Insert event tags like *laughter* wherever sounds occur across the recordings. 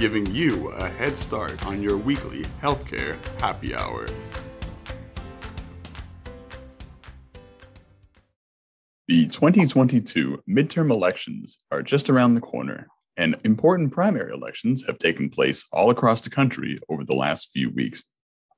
giving you a head start on your weekly healthcare happy hour. The 2022 midterm elections are just around the corner, and important primary elections have taken place all across the country over the last few weeks.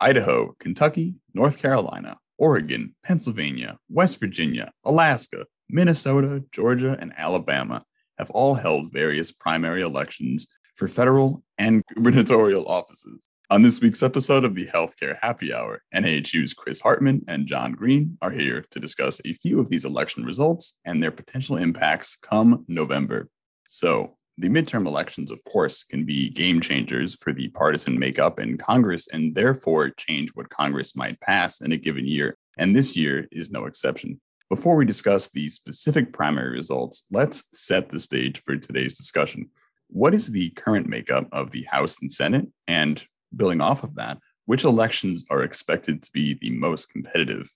Idaho, Kentucky, North Carolina, Oregon, Pennsylvania, West Virginia, Alaska, Minnesota, Georgia, and Alabama have all held various primary elections for federal and *laughs* gubernatorial offices. On this week's episode of the Healthcare Happy Hour, NAHU's Chris Hartmann and John Greene are here to discuss a few of these election results and their potential impacts come November. So, the midterm elections, of course, can be game changers for the partisan makeup in Congress and therefore change what Congress might pass in a given year. And this year is no exception. Before we discuss the specific primary results, let's set the stage for today's discussion. What is the current makeup of the House and Senate? And building off of that, which elections are expected to be the most competitive?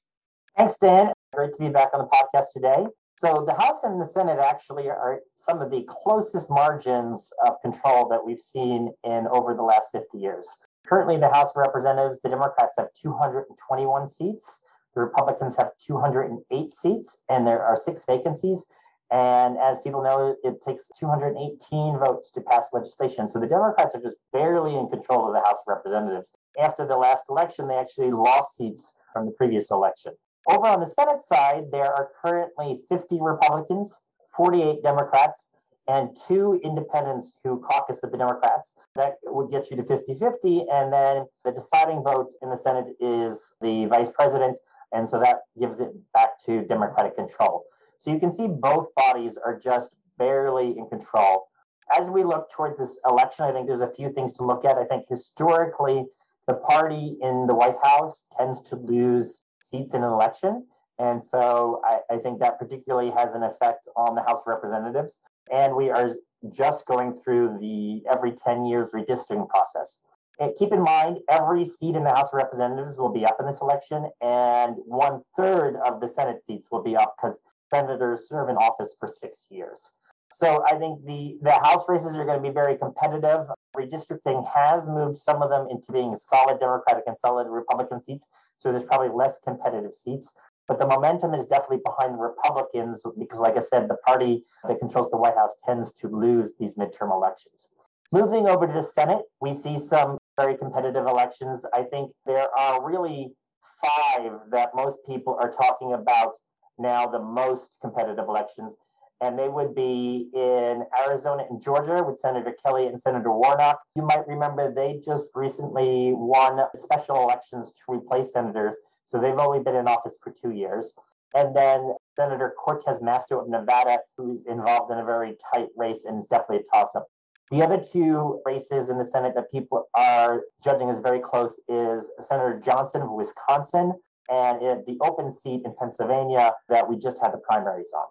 Thanks, Dan. Great to be back on the podcast today. So the House and the Senate actually are some of the closest margins of control that we've seen in over the last 50 years. Currently, the House of Representatives, the Democrats have 221 seats, the Republicans have 208 seats, and there are six vacancies. And as people know, it takes 218 votes to pass legislation. So the Democrats are just barely in control of the House of Representatives. After the last election, they actually lost seats from the previous election. Over on the Senate side, there are currently 50 Republicans, 48 Democrats, and two independents who caucus with the Democrats. That would get you to 50 50. And then the deciding vote in the Senate is the vice president. And so that gives it back to Democratic control. So you can see both bodies are just barely in control. As we look towards this election, I think there's a few things to look at. I think historically, the party in the White House tends to lose seats in an election. And so I, I, think that particularly has an effect on the House of Representatives. And we are just going through the every 10 years redistricting process. And keep in mind, every seat in the House of Representatives will be up in this election, and one third of the Senate seats will be up because senators serve in office for six years. So I think the, the House races are going to be very competitive. Redistricting has moved some of them into being solid Democratic and solid Republican seats. So there's probably less competitive seats. But the momentum is definitely behind the Republicans because, like I said, the party that controls the White House tends to lose these midterm elections. Moving over to the Senate, we see some very competitive elections. I think there are really five that most people are talking about now the most competitive elections and they would be in Arizona and Georgia with Senator Kelly and Senator Warnock. You might remember they just recently won special elections to replace senators, so they've only been in office for two years. And then Senator Cortez Masto of Nevada, who's involved in a very tight race and is definitely a toss up. The other two races in the Senate that people are judging as very close is Senator Johnson of Wisconsin and the open seat in Pennsylvania that we just had the primaries on.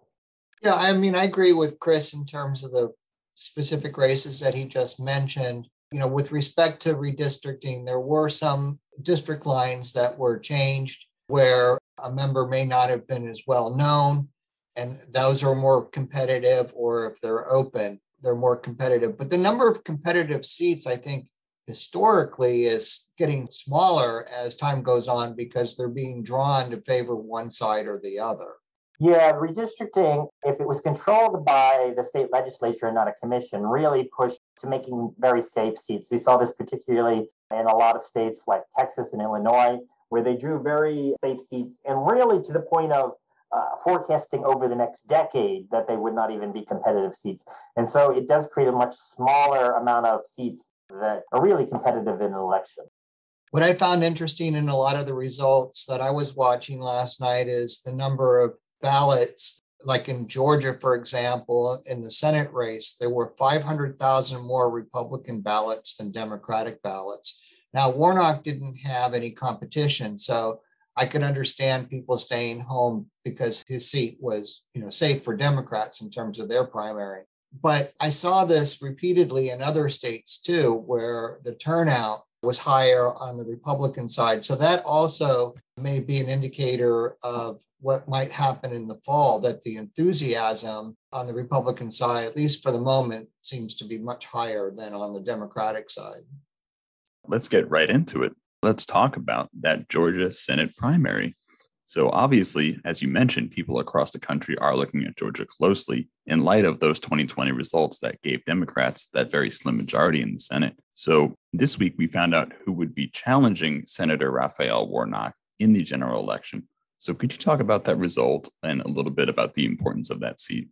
Yeah, I mean, I agree with Chris in terms of the specific races that he just mentioned. You know, with respect to redistricting, there were some district lines that were changed where a member may not have been as well known, and those are more competitive, or if they're open, they're more competitive. But the number of competitive seats, I think, historically is getting smaller as time goes on because they're being drawn to favor one side or the other. Yeah, redistricting, if it was controlled by the state legislature and not a commission, really pushed to making very safe seats. We saw this particularly in a lot of states like Texas and Illinois, where they drew very safe seats and really to the point of uh, forecasting over the next decade that they would not even be competitive seats. And so it does create a much smaller amount of seats that are really competitive in an election. What I found interesting in a lot of the results that I was watching last night is the number of ballots like in Georgia, for example, in the Senate race, there were 500,000 more Republican ballots than Democratic ballots. Now, Warnock didn't have any competition, so I could understand people staying home because his seat was, you know, safe for Democrats in terms of their primary. But I saw this repeatedly in other states too, where the turnout was higher on the Republican side. So that also may be an indicator of what might happen in the fall, that the enthusiasm on the Republican side, at least for the moment, seems to be much higher than on the Democratic side. Let's get right into it. Let's talk about that Georgia Senate primary. So, obviously, as you mentioned, people across the country are looking at Georgia closely in light of those 2020 results that gave Democrats that very slim majority in the Senate. So, this week we found out who would be challenging Senator Raphael Warnock in the general election. So, could you talk about that result and a little bit about the importance of that seat?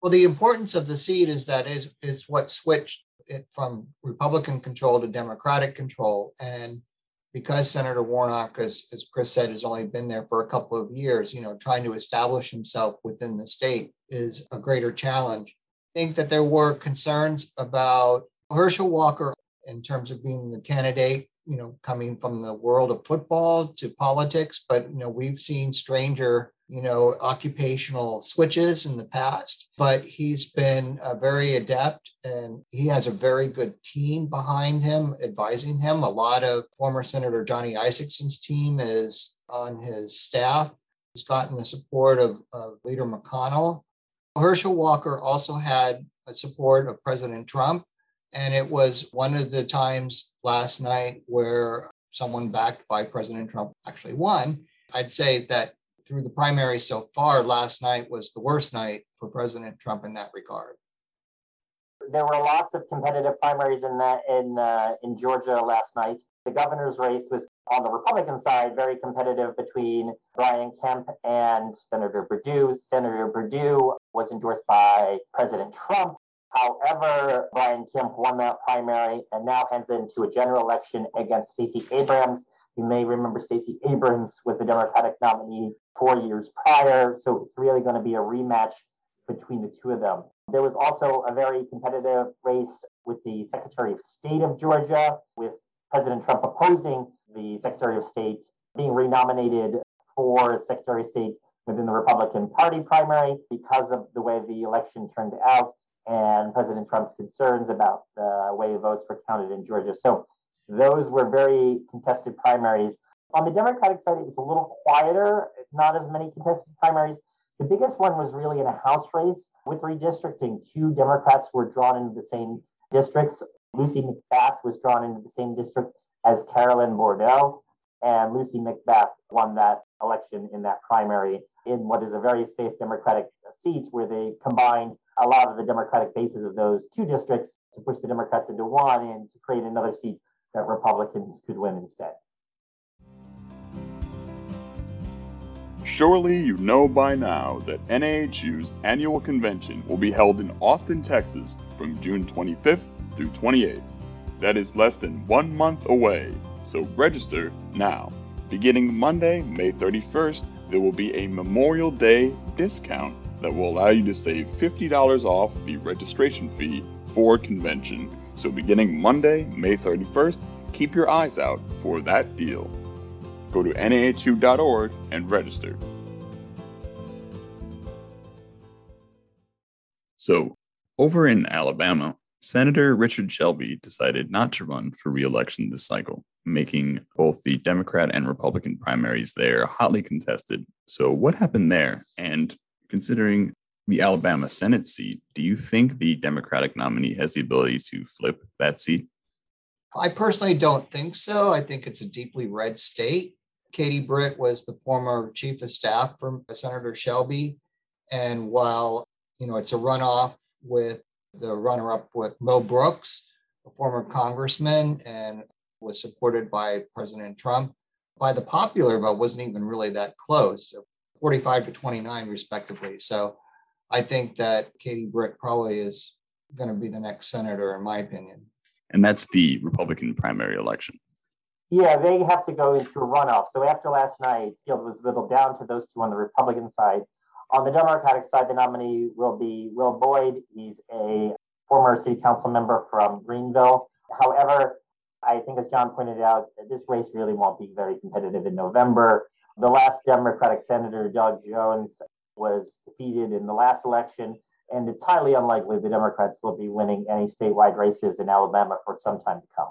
Well, the importance of the seat is that is, is what switched it from Republican control to Democratic control. And because Senator Warnock, as, as Chris said, has only been there for a couple of years, you know, trying to establish himself within the state is a greater challenge. I think that there were concerns about Herschel Walker in terms of being the candidate, you know, coming from the world of football to politics, but you know, we've seen stranger you know, occupational switches in the past, but he's been uh, very adept and he has a very good team behind him advising him. A lot of former Senator Johnny Isakson's team is on his staff. He's gotten the support of, of Leader McConnell. Herschel Walker also had support of President Trump. And it was one of the times last night where someone backed by President Trump actually won. I'd say that through the primary so far, last night was the worst night for President Trump in that regard. There were lots of competitive primaries in that in uh, in Georgia last night. The governor's race was on the Republican side very competitive between Brian Kemp and Senator Perdue. Senator Perdue was endorsed by President Trump. However, Brian Kemp won that primary and now heads into a general election against Stacey Abrams. You may remember Stacey Abrams was the Democratic nominee four years prior. So it's really going to be a rematch between the two of them. There was also a very competitive race with the Secretary of State of Georgia, with President Trump opposing the Secretary of State being renominated for Secretary of State within the Republican Party primary because of the way the election turned out and President Trump's concerns about the way votes were counted in Georgia. So those were very contested primaries. On the Democratic side, it was a little quieter, not as many contested primaries. The biggest one was really in a House race with redistricting. Two Democrats were drawn into the same districts. Lucy McBath was drawn into the same district as Carolyn Bourdeaux, and Lucy McBath won that election in that primary in what is a very safe Democratic seat where they combined a lot of the Democratic bases of those two districts to push the Democrats into one and to create another seat that Republicans could win instead. Surely you know by now that NAHU's annual convention will be held in Austin, Texas from June 25th through 28th. That is less than one month away, so register now. Beginning Monday, May 31st, there will be a Memorial Day discount that will allow you to save $50 off the registration fee for convention. So beginning Monday, May 31st, keep your eyes out for that deal. Go to nahu.org and register. So, over in Alabama, Senator Richard Shelby decided not to run for re-election this cycle, making both the Democrat and Republican primaries there hotly contested. So, what happened there? And considering the Alabama Senate seat, do you think the Democratic nominee has the ability to flip that seat? I personally don't think so. I think it's a deeply red state. Katie Britt was the former chief of staff for uh, Senator Shelby. And while, you know, it's a runoff with the runner up with Mo Brooks, a former congressman, and was supported by President Trump, by the popular vote wasn't even really that close, 45 to 29, respectively. So I think that Katie Britt probably is going to be the next senator, in my opinion. And that's the Republican primary election. Yeah, they have to go into a runoff. So after last night, it was whittled down to those two on the Republican side. On the Democratic side, the nominee will be Will Boyd. He's a former city council member from Greenville. However, I think, as John pointed out, this race really won't be very competitive in November. The last Democratic Senator, Doug Jones, was defeated in the last election, and it's highly unlikely the Democrats will be winning any statewide races in Alabama for some time to come.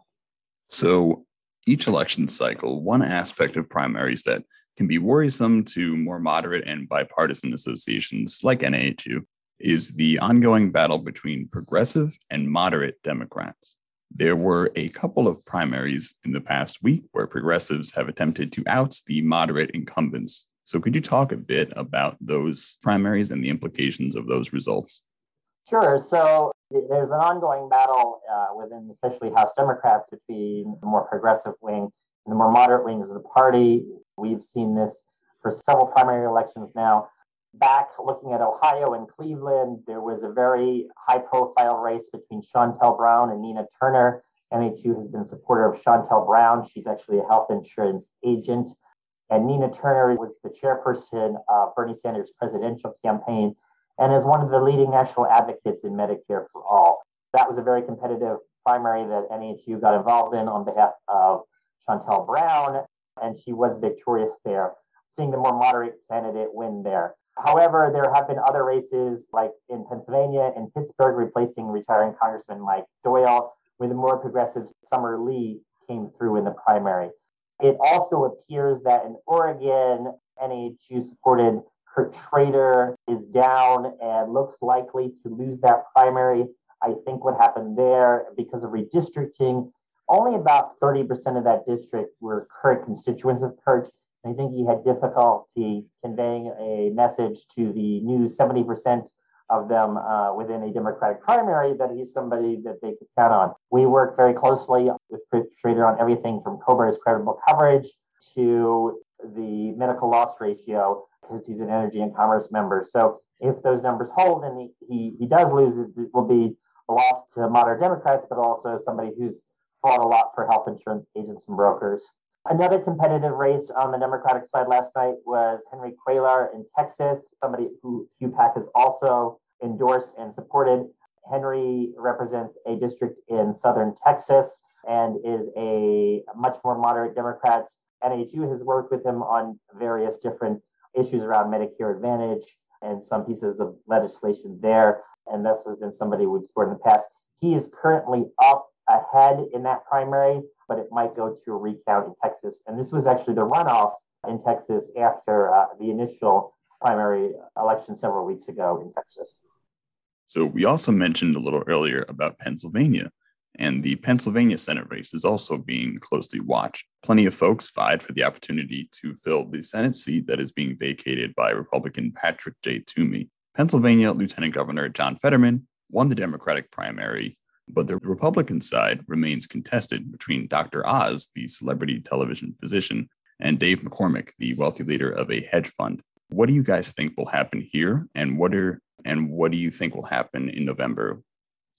So, each election cycle, one aspect of primaries that can be worrisome to more moderate and bipartisan associations like NAHU is the ongoing battle between progressive and moderate Democrats. There were a couple of primaries in the past week where progressives have attempted to oust the moderate incumbents. So, could you talk a bit about those primaries and the implications of those results? Sure. So, there's an ongoing battle uh, within, especially House Democrats, between the more progressive wing and the more moderate wings of the party. We've seen this for several primary elections now. Back looking at Ohio and Cleveland, there was a very high profile race between Shontel Brown and Nina Turner. NHU has been a supporter of Shontel Brown. She's actually a health insurance agent. And Nina Turner was the chairperson of Bernie Sanders' presidential campaign and is one of the leading national advocates in Medicare for All. That was a very competitive primary that NHU got involved in on behalf of Shontel Brown, and she was victorious there, seeing the more moderate candidate win there. However, there have been other races, like in Pennsylvania, and Pittsburgh, replacing retiring Congressman Mike Doyle, where the more progressive Summer Lee came through in the primary. It also appears that in Oregon, NHU supported Kurt Schrader is down and looks likely to lose that primary. I think what happened there because of redistricting, only about 30% of that district were current constituents of Kurt. I think he had difficulty conveying a message to the new 70% of them uh, within a Democratic primary that he's somebody that they could count on. We work very closely with Kurt Schrader on everything from COBRA's credible coverage to the medical loss ratio because he's an energy and commerce member. So if those numbers hold and he, he, he does lose, it will be a loss to moderate Democrats, but also somebody who's fought a lot for health insurance agents and brokers. Another competitive race on the Democratic side last night was Henry Cuellar in Texas, somebody who HUPAC has also endorsed and supported. Henry represents a district in southern Texas and is a much more moderate Democrat. NAHU has worked with him on various different issues around Medicare Advantage and some pieces of legislation there. And this has been somebody we've supported in the past. He is currently up ahead in that primary, but it might go to a recount in Texas. And this was actually the runoff in Texas after uh, the initial primary election several weeks ago in Texas. So, we also mentioned a little earlier about Pennsylvania. And the Pennsylvania Senate race is also being closely watched. Plenty of folks vied for the opportunity to fill the Senate seat that is being vacated by Republican Patrick J. Toomey. Pennsylvania Lieutenant Governor John Fetterman won the Democratic primary, but the Republican side remains contested between Dr. Oz, the celebrity television physician, and Dave McCormick, the wealthy leader of a hedge fund. What do you guys think will happen here, and what are and what do you think will happen in November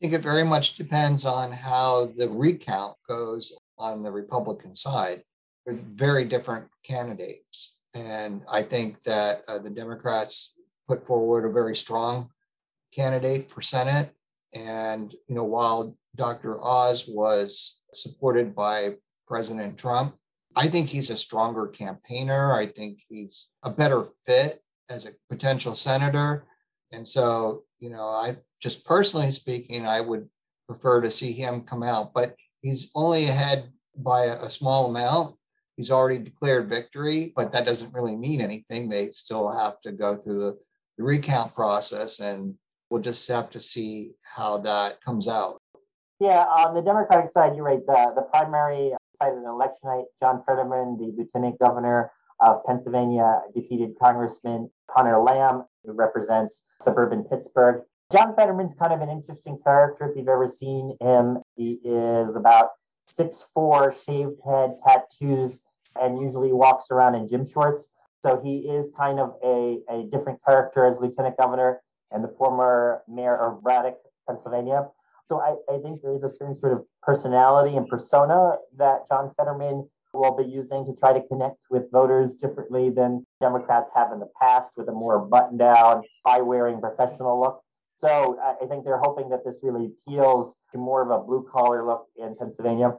think it very much depends on how the recount goes on the Republican side with very different candidates. And I think that uh, the Democrats put forward a very strong candidate for Senate. And, you know, while Dr. Oz was supported by President Trump, I think he's a stronger campaigner. I think he's a better fit as a potential senator. And so, you know, I just personally speaking, I would prefer to see him come out, but he's only ahead by a, a small amount. He's already declared victory, but that doesn't really mean anything. They still have to go through the, the recount process, and we'll just have to see how that comes out. Yeah, on the Democratic side, you're right. The, the primary side of the election night, John Fetterman, the lieutenant governor of Pennsylvania, defeated Congressman Connor Lamb, who represents suburban Pittsburgh. John Fetterman's kind of an interesting character if you've ever seen him. He is about six four, shaved head, tattoos, and usually walks around in gym shorts. So he is kind of a, a different character as lieutenant governor and the former mayor of Braddock, Pennsylvania. So I, I think there is a certain sort of personality and persona that John Fetterman will be using to try to connect with voters differently than Democrats have in the past with a more button down, eye wearing professional look. So I think they're hoping that this really appeals to more of a blue collar look in Pennsylvania.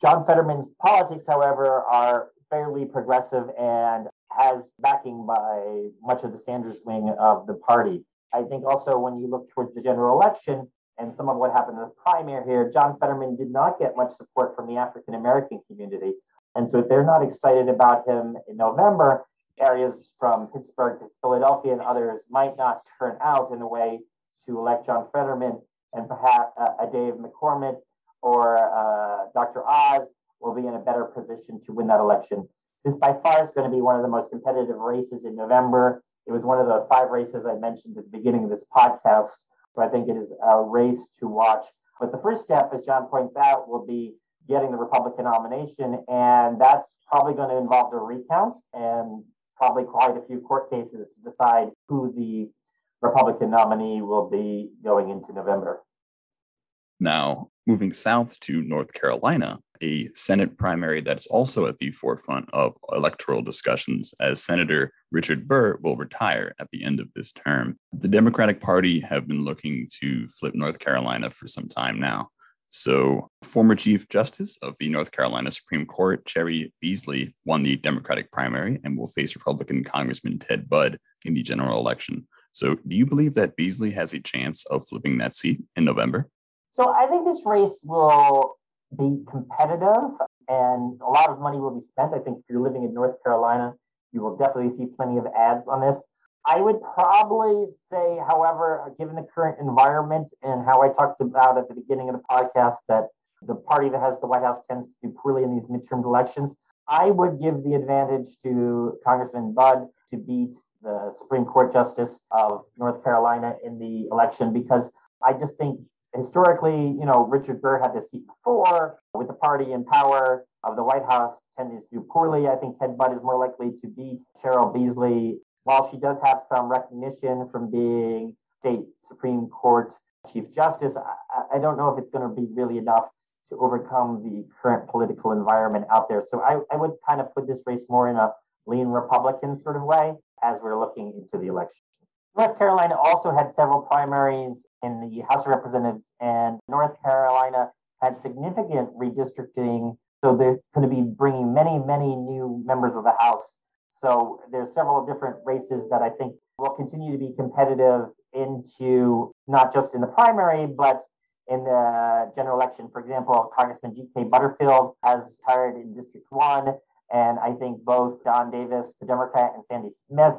John Fetterman's politics, however, are fairly progressive and has backing by much of the Sanders wing of the party. I think also when you look towards the general election and some of what happened in the primary here, John Fetterman did not get much support from the African American community. And so if they're not excited about him in November, areas from Pittsburgh to Philadelphia and others might not turn out in a way to elect John Fetterman and perhaps uh, a Dave McCormick or uh, Dr. Oz will be in a better position to win that election. This by far is going to be one of the most competitive races in November. It was one of the five races I mentioned at the beginning of this podcast. So I think it is a race to watch. But the first step, as John points out, will be getting the Republican nomination. And that's probably going to involve a recount and probably quite a few court cases to decide who the Republican nominee will be going into November. Now, moving south to North Carolina, a Senate primary that's also at the forefront of electoral discussions, as Senator Richard Burr will retire at the end of this term. The Democratic Party have been looking to flip North Carolina for some time now. So, former Chief Justice of the North Carolina Supreme Court, Cheri Beasley, won the Democratic primary and will face Republican Congressman Ted Budd in the general election. So, do you believe that Beasley has a chance of flipping that seat in November? So, I think this race will be competitive and a lot of money will be spent. I think if you're living in North Carolina, you will definitely see plenty of ads on this. I would probably say, however, given the current environment and how I talked about at the beginning of the podcast, that the party that has the White House tends to do poorly in these midterm elections. I would give the advantage to Congressman Budd to beat the Supreme Court Justice of North Carolina in the election because I just think historically, you know, Richard Burr had this seat before with the party in power of the White House tending to do poorly. I think Ted Budd is more likely to beat Cheryl Beasley while she does have some recognition from being state Supreme Court Chief Justice, I, I don't know if it's going to be really enough to overcome the current political environment out there. So I, I would kind of put this race more in a lean Republican sort of way as we're looking into the election. North Carolina also had several primaries in the House of Representatives, and North Carolina had significant redistricting. So there's going to be bringing many, many new members of the House so there's several different races that I think will continue to be competitive into not just in the primary, but in the general election. For example, Congressman G.K. Butterfield has retired in District 1. And I think both Don Davis, the Democrat, and Sandy Smith,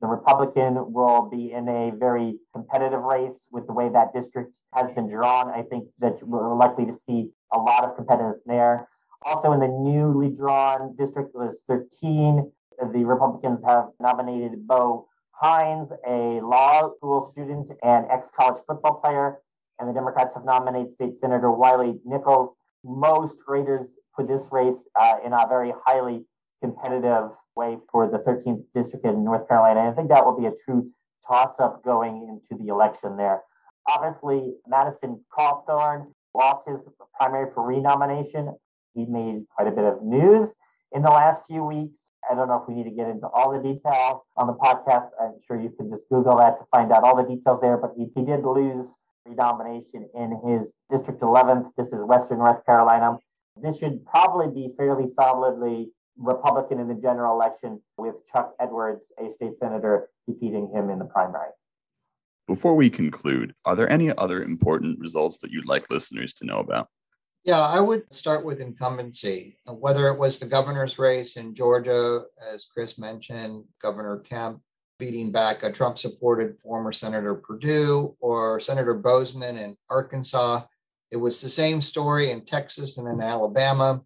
the Republican, will be in a very competitive race with the way that district has been drawn. I think that we're likely to see a lot of competitiveness there. Also, in the newly drawn district was 13, the Republicans have nominated Bo Hines, a law school student and ex college football player, and the Democrats have nominated State Senator Wiley Nichols. Most raters put this race uh, in a very highly competitive way for the 13th district in North Carolina. And I think that will be a true toss up going into the election there. Obviously, Madison Cawthorn lost his primary for renomination. He made quite a bit of news in the last few weeks. I don't know if we need to get into all the details on the podcast. I'm sure you can just Google that to find out all the details there. But he, he did lose renomination in his District 11th. This is Western North Carolina. This should probably be fairly solidly Republican in the general election, with Chuck Edwards, a state senator, defeating him in the primary. Before we conclude, are there any other important results that you'd like listeners to know about? Yeah, I would start with incumbency. Uh, whether it was the governor's race in Georgia, as Chris mentioned, Governor Kemp beating back a Trump supported former Senator Perdue or Senator Boozman in Arkansas. It was the same story in Texas and in Alabama,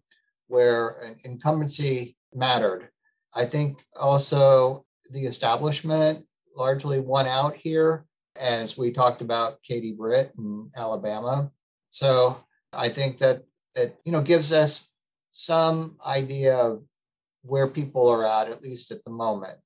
where incumbency mattered. I think also the establishment largely won out here, as we talked about Katie Britt in Alabama. So I think that it you know gives us some idea of where people are at, at least at the moment.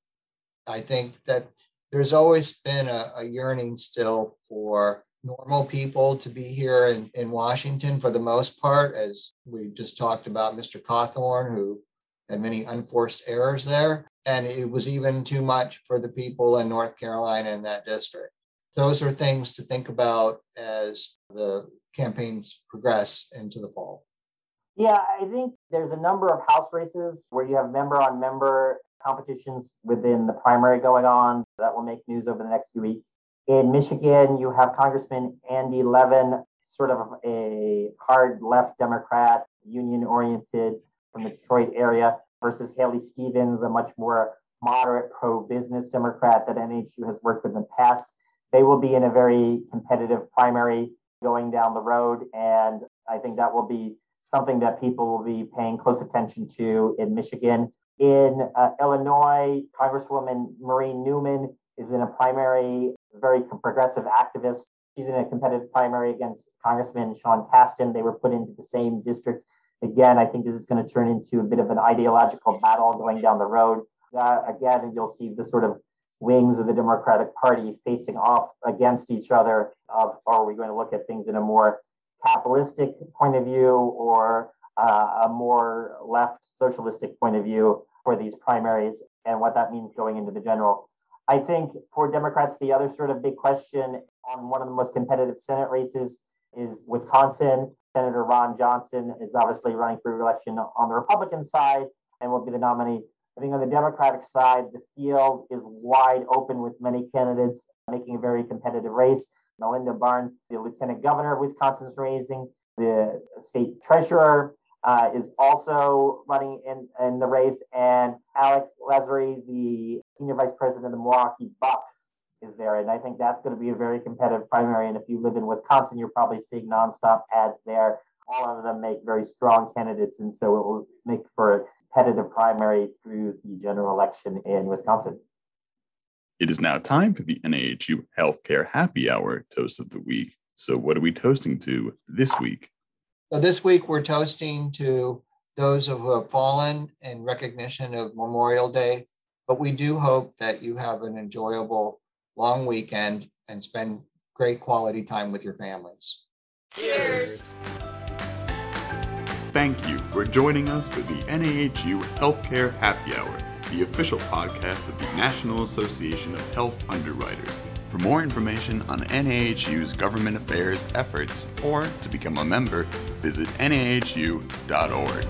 I think that there's always been a, a yearning still for normal people to be here in, in Washington for the most part, as we just talked about Mr. Cawthorn, who had many unforced errors there. And it was even too much for the people in North Carolina in that district. Those are things to think about as the campaigns progress into the fall. Yeah, I think there's a number of House races where you have member on member competitions within the primary going on that will make news over the next few weeks. In Michigan, you have Congressman Andy Levin, sort of a hard left Democrat, union oriented from the Detroit area, versus Haley Stevens, a much more moderate pro business Democrat that NHU has worked with in the past. They will be in a very competitive primary going down the road. And I think that will be something that people will be paying close attention to in Michigan. In uh, Illinois, Congresswoman Marie Newman is in a primary, very progressive activist. She's in a competitive primary against Congressman Sean Casten. They were put into the same district. Again, I think this is going to turn into a bit of an ideological battle going down the road. Uh, again, you'll see the sort of wings of the Democratic Party facing off against each other. Of are we going to look at things in a more capitalistic point of view or uh, a more left socialistic point of view for these primaries and what that means going into the general? I think for Democrats, the other sort of big question on one of the most competitive Senate races is Wisconsin. Senator Ron Johnson is obviously running for re-election on the Republican side and will be the nominee I think on the Democratic side, the field is wide open with many candidates making a very competitive race. Mandela Barnes, the lieutenant governor of Wisconsin, is raising. The state treasurer uh, is also running in, in the race. And Alex Lasry, the senior vice president of the Milwaukee Bucks, is there. And I think that's going to be a very competitive primary. And if you live in Wisconsin, you're probably seeing nonstop ads there. All of them make very strong candidates. And so it will make for competitive primary through the general election in Wisconsin. It is now time for the NAHU Healthcare Happy Hour Toast of the Week. So, what are we toasting to this week? So, this week we're toasting to those who have fallen in recognition of Memorial Day. But we do hope that you have an enjoyable long weekend and spend great quality time with your families. Cheers. Thank you for joining us for the NAHU Healthcare Happy Hour, the official podcast of the National Association of Health Underwriters. For more information on NAHU's government affairs efforts or to become a member, visit nahu.org.